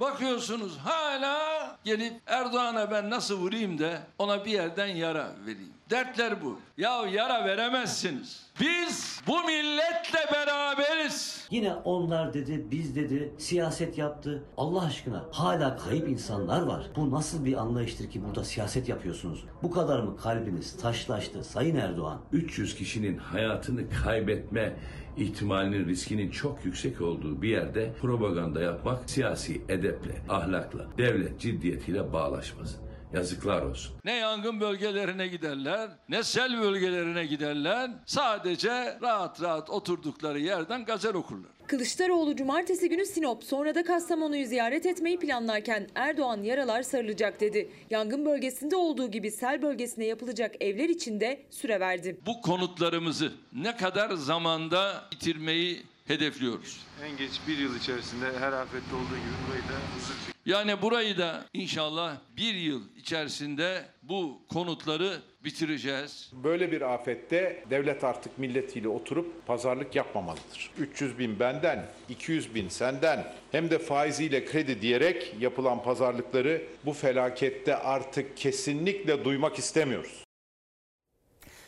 bakıyorsunuz hala gelip Erdoğan'a ben nasıl vurayım da ona bir yerden yara vereyim. Dertler bu. Ya yara veremezsiniz. Biz bu milletle beraberiz. Yine onlar dedi, biz dedi, siyaset yaptı. Allah aşkına hala kayıp insanlar var. Bu nasıl bir anlayıştır ki burada siyaset yapıyorsunuz? Bu kadar mı kalbiniz taşlaştı Sayın Erdoğan? 300 kişinin hayatını kaybetme ihtimalinin riskinin çok yüksek olduğu bir yerde propaganda yapmak siyasi edeple, ahlakla, devlet ciddiyetiyle bağlaşmaz. Yazıklar olsun. Ne yangın bölgelerine giderler, ne sel bölgelerine giderler. Sadece rahat rahat oturdukları yerden gazel okurlar. Kılıçdaroğlu cumartesi günü Sinop sonra da Kastamonu'yu ziyaret etmeyi planlarken Erdoğan yaralar sarılacak dedi. Yangın bölgesinde olduğu gibi sel bölgesine yapılacak evler için de süre verdi. Bu konutlarımızı ne kadar zamanda bitirmeyi hedefliyoruz. En geç bir yıl içerisinde her afette olduğu gibi burayı da hızlı Yani burayı da inşallah bir yıl içerisinde bu konutları bitireceğiz. Böyle bir afette devlet artık milletiyle oturup pazarlık yapmamalıdır. 300 bin benden, 200 bin senden hem de faiziyle kredi diyerek yapılan pazarlıkları bu felakette artık kesinlikle duymak istemiyoruz.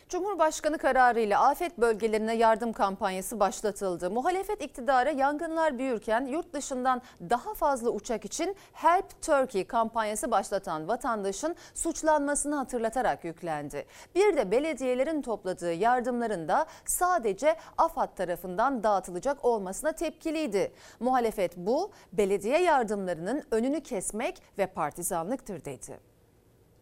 Cumhurbaşkanı kararıyla afet bölgelerine yardım kampanyası başlatıldı. Muhalefet iktidara yangınlar büyürken yurt dışından daha fazla uçak için Help Turkey kampanyası başlatan vatandaşın suçlanmasını hatırlatarak yüklendi. Bir de belediyelerin topladığı yardımların da sadece AFAD tarafından dağıtılacak olmasına tepkiliydi. Muhalefet bu belediye yardımlarının önünü kesmek ve partizanlıktır dedi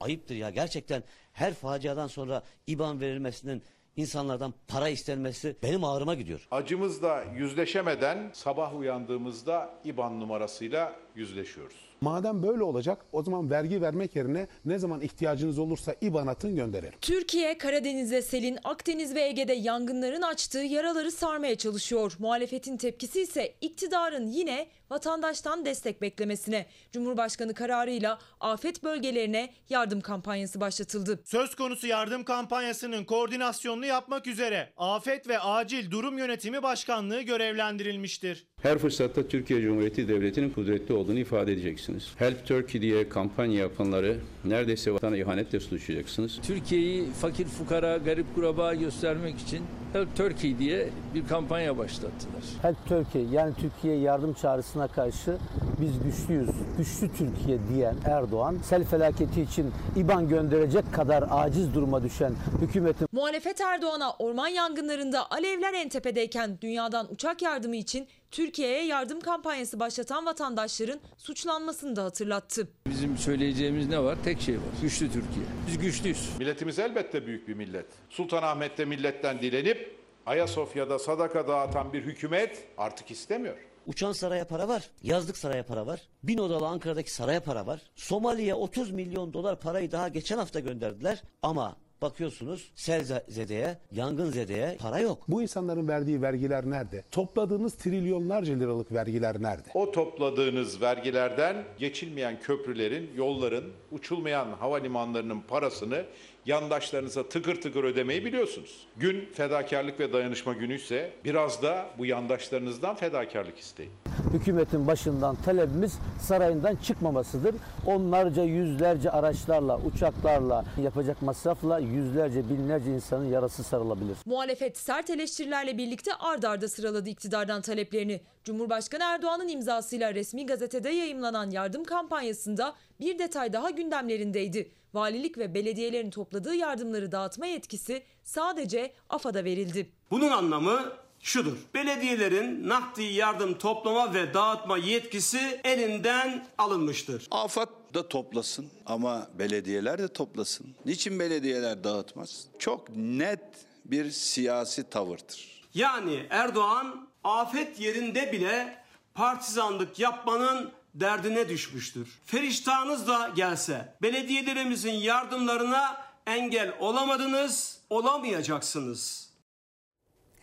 ayıptır ya gerçekten her faciadan sonra IBAN verilmesinin insanlardan para istenmesi benim ağrıma gidiyor. Acımızla yüzleşemeden sabah uyandığımızda IBAN numarasıyla yüzleşiyoruz. Madem böyle olacak o zaman vergi vermek yerine ne zaman ihtiyacınız olursa IBAN atın gönderelim. Türkiye Karadeniz'de selin, Akdeniz ve Ege'de yangınların açtığı yaraları sarmaya çalışıyor. Muhalefetin tepkisi ise iktidarın yine vatandaştan destek beklemesine. Cumhurbaşkanı kararıyla afet bölgelerine yardım kampanyası başlatıldı. Söz konusu yardım kampanyasının koordinasyonunu yapmak üzere Afet ve Acil Durum Yönetimi Başkanlığı görevlendirilmiştir. Her fırsatta Türkiye Cumhuriyeti Devleti'nin kudretli olduğunu ifade edeceksiniz. Help Turkey diye kampanya yapanları neredeyse vatana ihanetle suçlayacaksınız. Türkiye'yi fakir fukara, garip kuraba göstermek için Help Turkey diye bir kampanya başlattılar. Help Turkey yani Türkiye yardım çağrısına karşı biz güçlüyüz, güçlü Türkiye diyen Erdoğan sel felaketi için İBAN gönderecek kadar aciz duruma düşen hükümetin Muhalefet Erdoğan'a orman yangınlarında alevler en tepedeyken dünyadan uçak yardımı için Türkiye'ye yardım kampanyası başlatan vatandaşların suçlanmasını da hatırlattı. Bizim söyleyeceğimiz ne var? Tek şey var. Güçlü Türkiye. Biz güçlüyüz. Milletimiz elbette büyük bir millet. Sultanahmet'te milletten dilenip Ayasofya'da sadaka dağıtan bir hükümet artık istemiyor. Uçan saraya para var. Yazlık saraya para var. Bin odalı Ankara'daki saraya para var. Somali'ye 30 milyon dolar parayı daha geçen hafta gönderdiler. Ama bakıyorsunuz selzedeye, yangın zedeye para yok. Bu insanların verdiği vergiler nerede? Topladığınız trilyonlarca liralık vergiler nerede? O topladığınız vergilerden geçilmeyen köprülerin, yolların, uçulmayan havalimanlarının parasını yandaşlarınıza tıkır tıkır ödemeyi biliyorsunuz. Gün fedakarlık ve dayanışma günü ise biraz da bu yandaşlarınızdan fedakarlık isteyin. hükümetin başından talebimiz sarayından çıkmamasıdır. Onlarca yüzlerce araçlarla, uçaklarla yapacak masrafla yüzlerce binlerce insanın yarası sarılabilir. Muhalefet sert eleştirilerle birlikte ard arda sıraladı iktidardan taleplerini. Cumhurbaşkanı Erdoğan'ın imzasıyla resmi gazetede yayımlanan yardım kampanyasında bir detay daha gündemlerindeydi. Valilik ve belediyelerin topladığı yardımları dağıtma yetkisi sadece AFAD'a verildi. Bunun anlamı şudur. Belediyelerin nakdi yardım toplama ve dağıtma yetkisi elinden alınmıştır. AFAD da toplasın ama belediyeler de toplasın. Niçin belediyeler dağıtmaz? Çok net bir siyasi tavırdır. Yani Erdoğan afet yerinde bile partizanlık yapmanın derdine düşmüştür. Feriştahınız da gelse belediyelerimizin yardımlarına engel olamadınız, olamayacaksınız.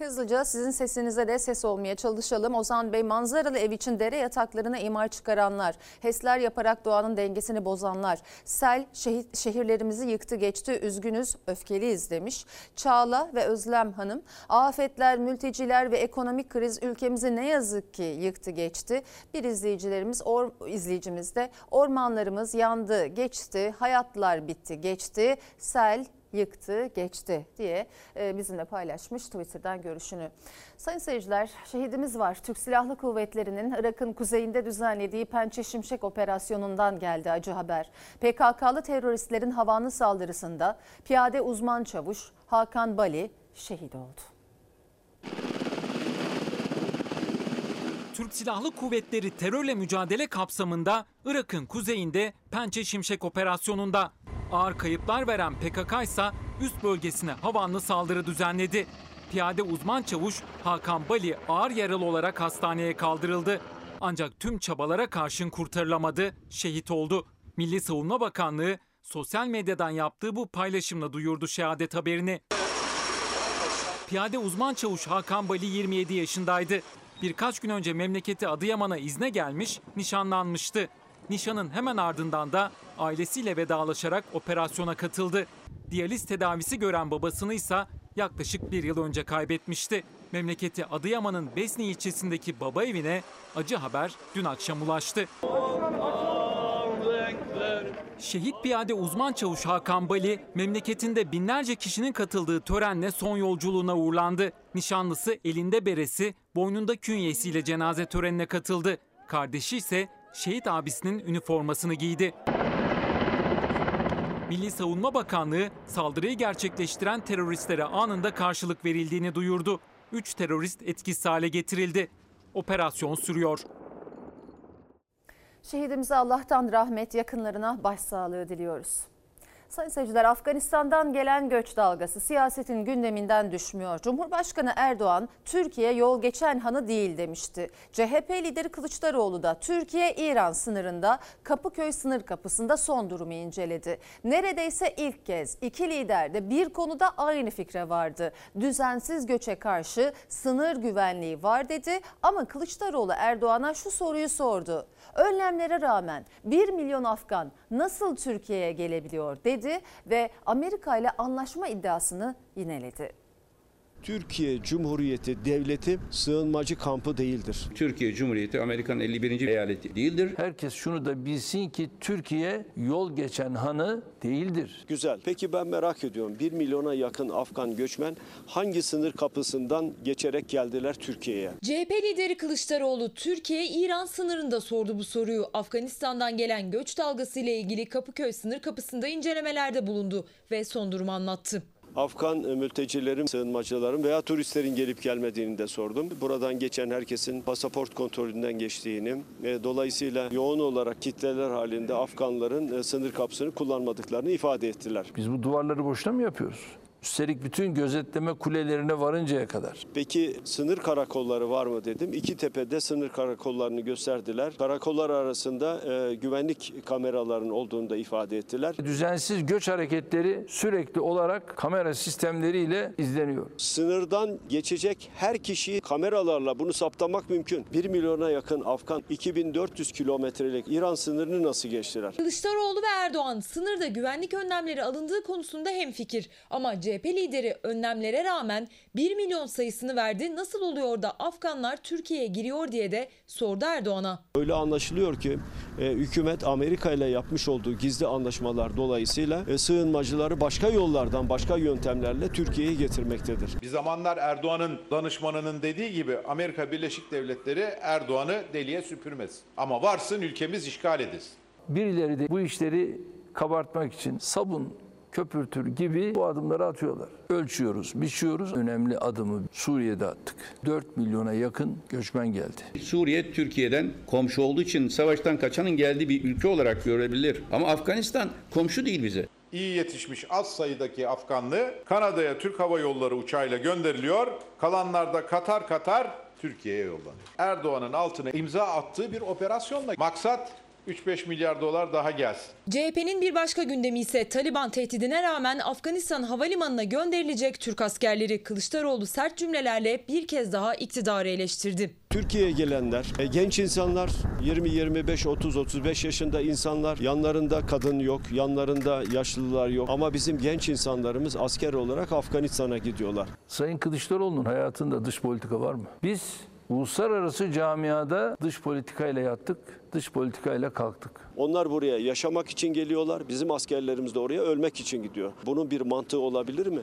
Hızlıca sizin sesinize de ses olmaya çalışalım. Ozan Bey manzaralı ev için dere yataklarına imar çıkaranlar, HES'ler yaparak doğanın dengesini bozanlar, sel şehit, şehirlerimizi yıktı geçti üzgünüz öfkeliyiz demiş. Çağla ve Özlem Hanım afetler, mülteciler ve ekonomik kriz ülkemizi ne yazık ki yıktı geçti. Bir izleyicilerimiz or, izleyicimiz de ormanlarımız yandı geçti, hayatlar bitti geçti, sel yıktı, geçti diye e, bizimle paylaşmış Twitter'dan görüşünü. Sayın seyirciler, şehidimiz var. Türk Silahlı Kuvvetleri'nin Irak'ın kuzeyinde düzenlediği Pençe Şimşek operasyonundan geldi acı haber. PKK'lı teröristlerin havanlı saldırısında piyade uzman çavuş Hakan Bali şehit oldu. Türk Silahlı Kuvvetleri terörle mücadele kapsamında Irak'ın kuzeyinde Pençe Şimşek operasyonunda ağır kayıplar veren PKK ise üst bölgesine havanlı saldırı düzenledi. Piyade uzman çavuş Hakan Bali ağır yaralı olarak hastaneye kaldırıldı. Ancak tüm çabalara karşın kurtarılamadı, şehit oldu. Milli Savunma Bakanlığı sosyal medyadan yaptığı bu paylaşımla duyurdu şehadet haberini. Piyade uzman çavuş Hakan Bali 27 yaşındaydı. Birkaç gün önce memleketi Adıyaman'a izne gelmiş, nişanlanmıştı. Nişanın hemen ardından da ailesiyle vedalaşarak operasyona katıldı. Diyaliz tedavisi gören babasını ise yaklaşık bir yıl önce kaybetmişti. Memleketi Adıyaman'ın Besni ilçesindeki baba evine acı haber dün akşam ulaştı. Şehit piyade uzman çavuş Hakan Bali memleketinde binlerce kişinin katıldığı törenle son yolculuğuna uğurlandı. Nişanlısı elinde beresi, boynunda künyesiyle cenaze törenine katıldı. Kardeşi ise şehit abisinin üniformasını giydi. Milli Savunma Bakanlığı saldırıyı gerçekleştiren teröristlere anında karşılık verildiğini duyurdu. 3 terörist etkisiz hale getirildi. Operasyon sürüyor. Şehidimize Allah'tan rahmet, yakınlarına başsağlığı diliyoruz. Sayın seyirciler Afganistan'dan gelen göç dalgası siyasetin gündeminden düşmüyor. Cumhurbaşkanı Erdoğan Türkiye yol geçen hanı değil demişti. CHP lideri Kılıçdaroğlu da Türkiye-İran sınırında Kapıköy sınır kapısında son durumu inceledi. Neredeyse ilk kez iki lider de bir konuda aynı fikre vardı. Düzensiz göçe karşı sınır güvenliği var dedi ama Kılıçdaroğlu Erdoğan'a şu soruyu sordu. Önlemlere rağmen 1 milyon Afgan nasıl Türkiye'ye gelebiliyor dedi ve Amerika ile anlaşma iddiasını yineledi. Türkiye Cumhuriyeti Devleti sığınmacı kampı değildir. Türkiye Cumhuriyeti Amerika'nın 51. eyaleti değildir. Herkes şunu da bilsin ki Türkiye yol geçen hanı değildir. Güzel. Peki ben merak ediyorum. 1 milyona yakın Afgan göçmen hangi sınır kapısından geçerek geldiler Türkiye'ye? CHP lideri Kılıçdaroğlu Türkiye-İran sınırında sordu bu soruyu. Afganistan'dan gelen göç dalgası ile ilgili Kapıköy sınır kapısında incelemelerde bulundu ve son durumu anlattı. Afgan mültecilerin, sığınmacıların veya turistlerin gelip gelmediğini de sordum. Buradan geçen herkesin pasaport kontrolünden geçtiğini, e, dolayısıyla yoğun olarak kitleler halinde Afganların e, sınır kapısını kullanmadıklarını ifade ettiler. Biz bu duvarları boşuna mı yapıyoruz? Üstelik bütün gözetleme kulelerine varıncaya kadar. Peki sınır karakolları var mı dedim. İki tepede sınır karakollarını gösterdiler. Karakollar arasında e, güvenlik kameralarının olduğunu da ifade ettiler. Düzensiz göç hareketleri sürekli olarak kamera sistemleriyle izleniyor. Sınırdan geçecek her kişiyi kameralarla bunu saptamak mümkün. 1 milyona yakın Afgan 2400 kilometrelik İran sınırını nasıl geçtiler? Kılıçdaroğlu ve Erdoğan sınırda güvenlik önlemleri alındığı konusunda hemfikir. Ama CHP lideri önlemlere rağmen 1 milyon sayısını verdi. Nasıl oluyor da Afganlar Türkiye'ye giriyor diye de sordu Erdoğan'a. Öyle anlaşılıyor ki e, hükümet Amerika ile yapmış olduğu gizli anlaşmalar dolayısıyla e, sığınmacıları başka yollardan, başka yöntemlerle Türkiye'ye getirmektedir. Bir zamanlar Erdoğan'ın danışmanının dediği gibi Amerika Birleşik Devletleri Erdoğan'ı deliye süpürmez. Ama varsın ülkemiz işgal edilsin. Birileri de bu işleri kabartmak için sabun köpürtür gibi bu adımları atıyorlar. Ölçüyoruz, biçiyoruz. Önemli adımı Suriye'de attık. 4 milyona yakın göçmen geldi. Suriye Türkiye'den komşu olduğu için savaştan kaçanın geldiği bir ülke olarak görebilir. Ama Afganistan komşu değil bize. İyi yetişmiş az sayıdaki Afganlı Kanada'ya Türk Hava Yolları uçağıyla gönderiliyor. Kalanlar da Katar Katar Türkiye'ye yollanıyor. Erdoğan'ın altına imza attığı bir operasyonla maksat 3-5 milyar dolar daha gelsin. CHP'nin bir başka gündemi ise Taliban tehdidine rağmen Afganistan havalimanına gönderilecek Türk askerleri Kılıçdaroğlu sert cümlelerle bir kez daha iktidarı eleştirdi. Türkiye'ye gelenler, e, genç insanlar, 20, 25, 30, 35 yaşında insanlar, yanlarında kadın yok, yanlarında yaşlılar yok. Ama bizim genç insanlarımız asker olarak Afganistan'a gidiyorlar. Sayın Kılıçdaroğlu'nun hayatında dış politika var mı? Biz uluslararası camiada dış politikayla yattık, dış politikayla kalktık. Onlar buraya yaşamak için geliyorlar, bizim askerlerimiz de oraya ölmek için gidiyor. Bunun bir mantığı olabilir mi?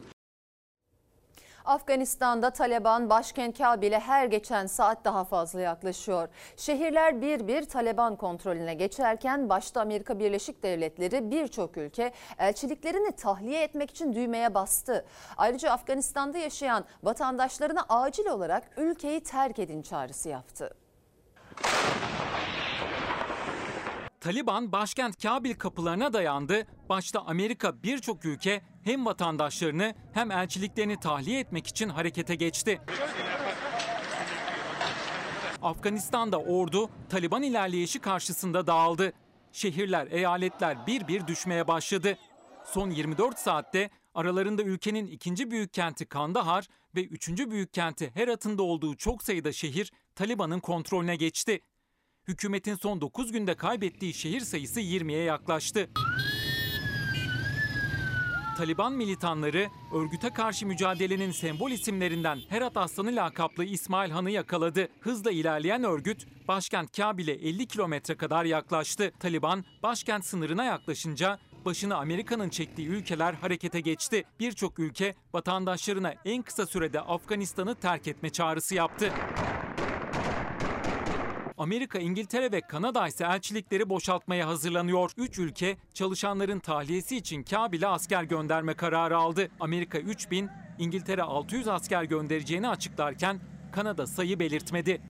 Afganistan'da Taliban başkent Kabil'e her geçen saat daha fazla yaklaşıyor. Şehirler bir bir Taliban kontrolüne geçerken başta Amerika Birleşik Devletleri birçok ülke elçiliklerini tahliye etmek için düğmeye bastı. Ayrıca Afganistan'da yaşayan vatandaşlarına acil olarak ülkeyi terk edin çağrısı yaptı. Taliban başkent Kabil kapılarına dayandı. Başta Amerika birçok ülke hem vatandaşlarını hem elçiliklerini tahliye etmek için harekete geçti. Afganistan'da ordu Taliban ilerleyişi karşısında dağıldı. Şehirler, eyaletler bir bir düşmeye başladı. Son 24 saatte aralarında ülkenin ikinci büyük kenti Kandahar ve üçüncü büyük kenti Herat'ın da olduğu çok sayıda şehir Taliban'ın kontrolüne geçti. Hükümetin son 9 günde kaybettiği şehir sayısı 20'ye yaklaştı. Taliban militanları örgüte karşı mücadelenin sembol isimlerinden Herat Aslanı lakaplı İsmail Han'ı yakaladı. Hızla ilerleyen örgüt başkent Kabil'e 50 kilometre kadar yaklaştı. Taliban başkent sınırına yaklaşınca başını Amerika'nın çektiği ülkeler harekete geçti. Birçok ülke vatandaşlarına en kısa sürede Afganistan'ı terk etme çağrısı yaptı. Amerika, İngiltere ve Kanada ise elçilikleri boşaltmaya hazırlanıyor. Üç ülke çalışanların tahliyesi için Kabil'e asker gönderme kararı aldı. Amerika 3000, İngiltere 600 asker göndereceğini açıklarken Kanada sayı belirtmedi.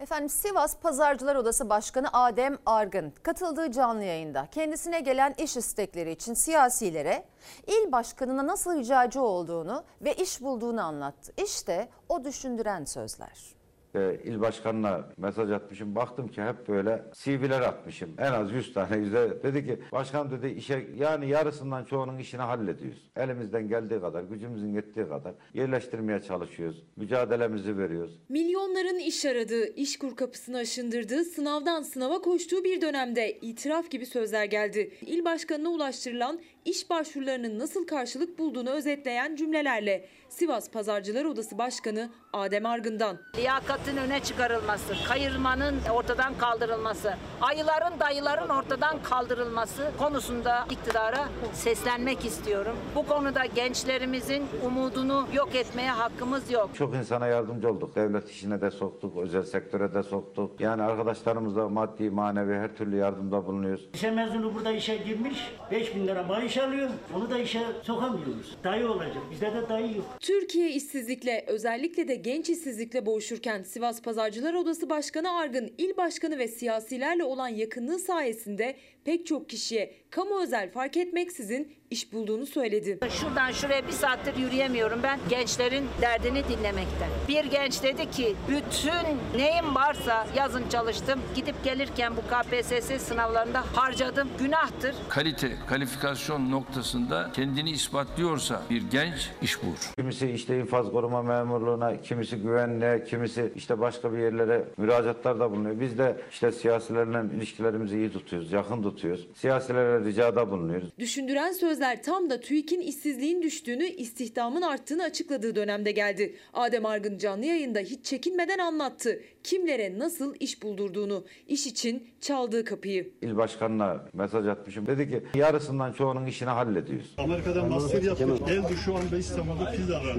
Efendim Sivas Pazarcılar Odası Başkanı Adem Argın katıldığı canlı yayında kendisine gelen iş istekleri için siyasilere il başkanına nasıl ricacı olduğunu ve iş bulduğunu anlattı. İşte o düşündüren sözler e, il başkanına mesaj atmışım. Baktım ki hep böyle CV'ler atmışım. En az 100 tane yüze. Dedi ki başkan dedi işe yani yarısından çoğunun işini hallediyoruz. Elimizden geldiği kadar, gücümüzün yettiği kadar yerleştirmeye çalışıyoruz. Mücadelemizi veriyoruz. Milyonların iş aradığı, işkur kapısını aşındırdığı, sınavdan sınava koştuğu bir dönemde itiraf gibi sözler geldi. İl başkanına ulaştırılan iş başvurularının nasıl karşılık bulduğunu özetleyen cümlelerle Sivas Pazarcılar Odası Başkanı Adem Argın'dan. Liyakatın öne çıkarılması, kayırmanın ortadan kaldırılması, ayıların dayıların ortadan kaldırılması konusunda iktidara seslenmek istiyorum. Bu konuda gençlerimizin umudunu yok etmeye hakkımız yok. Çok insana yardımcı olduk. Devlet işine de soktuk, özel sektöre de soktuk. Yani arkadaşlarımızla maddi, manevi her türlü yardımda bulunuyoruz. Lise mezunu burada işe girmiş, 5 bin lira maaş alıyor. Onu da işe sokamıyoruz. Dayı olacak. Bizde de dayı yok. Türkiye işsizlikle özellikle de genç işsizlikle boğuşurken Sivas Pazarcılar Odası Başkanı Argın, il başkanı ve siyasilerle olan yakınlığı sayesinde pek çok kişiye kamu özel fark etmeksizin iş bulduğunu söyledi. Şuradan şuraya bir saattir yürüyemiyorum ben gençlerin derdini dinlemekten. Bir genç dedi ki bütün neyim varsa yazın çalıştım. Gidip gelirken bu KPSS sınavlarında harcadım. Günahtır. Kalite, kalifikasyon noktasında kendini ispatlıyorsa bir genç iş bulur. Kimisi işte infaz koruma memurluğuna, kimisi güvenliğe, kimisi işte başka bir yerlere müracaatlarda bulunuyor. Biz de işte siyasilerle ilişkilerimizi iyi tutuyoruz, yakın tutuyoruz. Siyasilere ricada bulunuyoruz. Düşündüren sözler tam da TÜİK'in işsizliğin düştüğünü, istihdamın arttığını açıkladığı dönemde geldi. Adem Argın canlı yayında hiç çekinmeden anlattı. Kimlere nasıl iş buldurduğunu, iş için çaldığı kapıyı. İl başkanına mesaj atmışım. Dedi ki yarısından çoğunun işini hallediyoruz. Amerika'dan master yaptım. Evde şu anda İstanbul'da pizza var.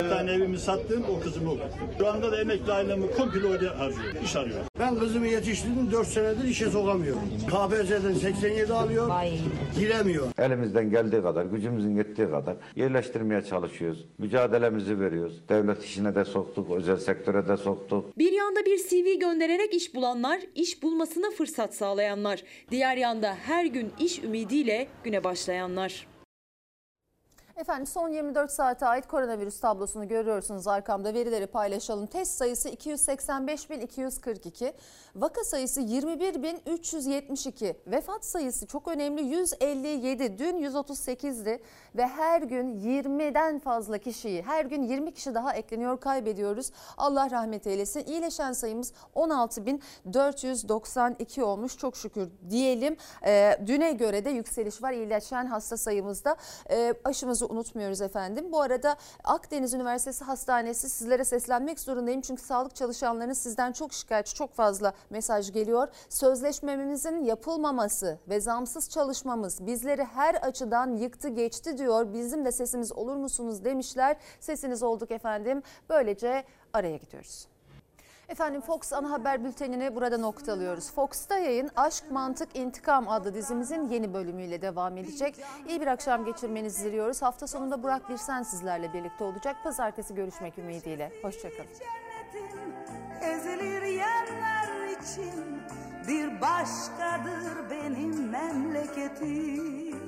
Bir tane evimi sattım, o kızım oldu. Şu anda da emekli ailemi komple oraya harcıyor. İş arıyor. Ben kızımı yetiştirdim 4 senedir işe sokamıyorum. KPSS'den 87 alıyor, giremiyor. Elimizden geldiği kadar, gücümüzün yettiği kadar yerleştirmeye çalışıyoruz. Mücadelemizi veriyoruz. Devlet işine de soktuk, özel sektöre de soktuk. Bir yanda bir CV göndererek iş bulanlar, iş bulmasına fırsat sağlayanlar. Diğer yanda her gün iş ümidiyle güne başlayanlar. Efendim son 24 saate ait koronavirüs tablosunu görüyorsunuz arkamda verileri paylaşalım. Test sayısı 285.242, vaka sayısı 21.372, vefat sayısı çok önemli 157, dün 138'di ve her gün 20'den fazla kişiyi, her gün 20 kişi daha ekleniyor kaybediyoruz. Allah rahmet eylesin. İyileşen sayımız 16.492 olmuş çok şükür diyelim. Ee, düne göre de yükseliş var iyileşen hasta sayımızda. Ee, aşımızı unutmuyoruz efendim. Bu arada Akdeniz Üniversitesi Hastanesi sizlere seslenmek zorundayım. Çünkü sağlık çalışanlarının sizden çok şikayetçi çok fazla mesaj geliyor. Sözleşmemizin yapılmaması ve zamsız çalışmamız bizleri her açıdan yıktı geçti diyor. Bizim de sesimiz olur musunuz demişler. Sesiniz olduk efendim. Böylece araya gidiyoruz. Efendim Fox ana haber bültenini burada noktalıyoruz. Fox'ta yayın Aşk, Mantık, İntikam adlı dizimizin yeni bölümüyle devam edecek. İyi bir akşam geçirmenizi diliyoruz. Hafta sonunda Burak Birsen sizlerle birlikte olacak. Pazartesi görüşmek ümidiyle. Hoşçakalın. Ezilir yerler için bir başkadır benim memleketim.